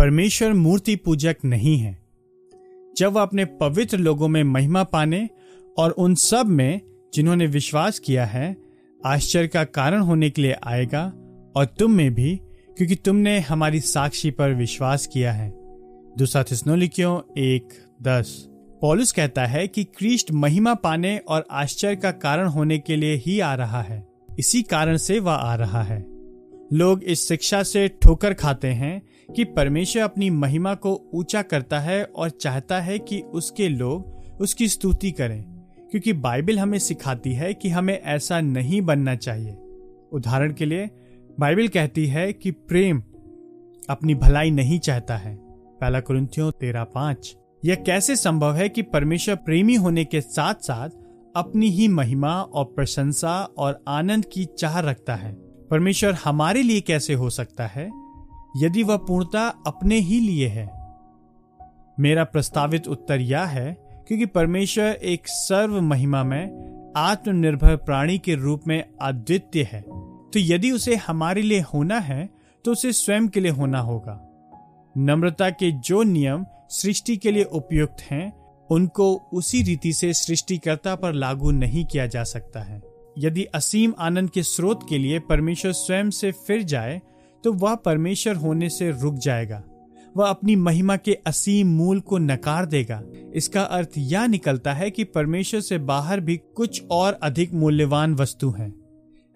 परमेश्वर मूर्ति पूजक नहीं है। जब वह अपने पवित्र लोगों में महिमा पाने और उन सब में जिन्होंने विश्वास किया है, आश्चर्य का कारण होने के लिए आएगा और तुम में भी, क्योंकि तुमने हमारी साक्षी पर विश्वास किया है। दूसरा थिस्नोलिकियों एक दस। पॉलुस कहता है कि क्रिस्ट महिमा पाने और आश्चर्य का कारण होने के लिए ही आ रहा है। इसी कारण से वह आ रहा है। लोग इस शिक्षा से ठोकर खाते हैं कि परमेश्वर अपनी महिमा को ऊँचा करता है और चाहता है कि उसके लोग उसकी स्तुति करें, क्योंकि बाइबल हमें सिखाती है कि हमें ऐसा नहीं बनना चाहिए। उदाहरण के लिए, बाइबल कहती है कि प्रेम अपनी भलाई नहीं चाहता है। पहला कुरिन्थियों तेरह पाँच, यह कैसे संभव है कि परमेश्वर प्रेमी होने के साथ साथ अपनी ही महिमा और प्रशंसा और आनंद की चाह रखता है? परमेश्वर हमारे लिए कैसे हो सकता है? यदि वह पूर्णता अपने ही लिए है। मेरा प्रस्तावित उत्तर यह है, क्योंकि परमेश्वर एक सर्व महिमा में आत्मनिर्भर प्राणी के रूप में अद्वितीय है तो यदि उसे हमारे लिए होना है तो उसे स्वयं के लिए होना होगा। नम्रता के जो नियम सृष्टि के लिए उपयुक्त हैं, उनको उसी रीति से सृष्टिकर्ता पर लागू नहीं किया जा सकता है। यदि असीम आनंद के स्रोत के लिए परमेश्वर स्वयं से फिर जाए तो वह परमेश्वर होने से रुक जाएगा। वह अपनी महिमा के असीम मूल को नकार देगा। इसका अर्थ यह निकलता है कि परमेश्वर से बाहर भी कुछ और अधिक मूल्यवान वस्तु है।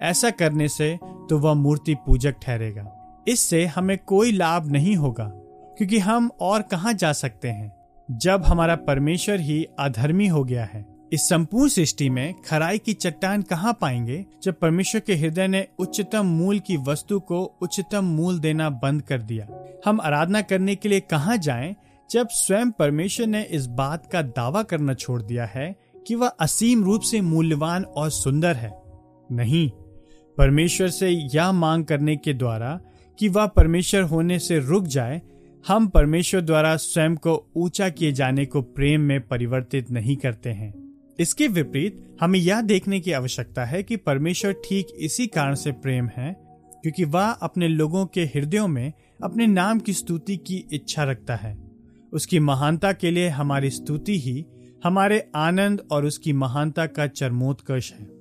ऐसा करने से तो वह मूर्ति पूजक ठहरेगा। इससे हमें कोई लाभ नहीं होगा, क्योंकि हम और कहा जा सकते हैं? जब हमारा परमेश्वर ही अधर्मी हो गया है इस संपूर्ण सृष्टि में खराई की चट्टान कहाँ पाएँगे जब परमेश्वर के हृदय ने उच्चतम मूल की वस्तु को उच्चतम मूल देना बंद कर दिया? हम आराधना करने के लिए कहाँ जाएँ जब स्वयं परमेश्वर ने इस बात का दावा करना छोड़ दिया है कि वह असीम रूप से मूल्यवान और सुंदर है? नहीं। परमेश्वर से यह मांग करने के द्वारा कि वह परमेश्वर होने से रुक जाए, हम परमेश्वर द्वारा स्वयं को ऊँचा किए जाने को प्रेम में परिवर्तित नहीं करते हैं। इसके विपरीत, हमें यह देखने की आवश्यकता है कि परमेश्वर ठीक इसी कारण से प्रेम है, क्योंकि वह अपने लोगों के हृदयों में अपने नाम की स्तुति की इच्छा रखता है। उसकी महानता के लिए हमारी स्तुति ही हमारे आनंद और उसकी महानता का चरमोत्कर्ष है।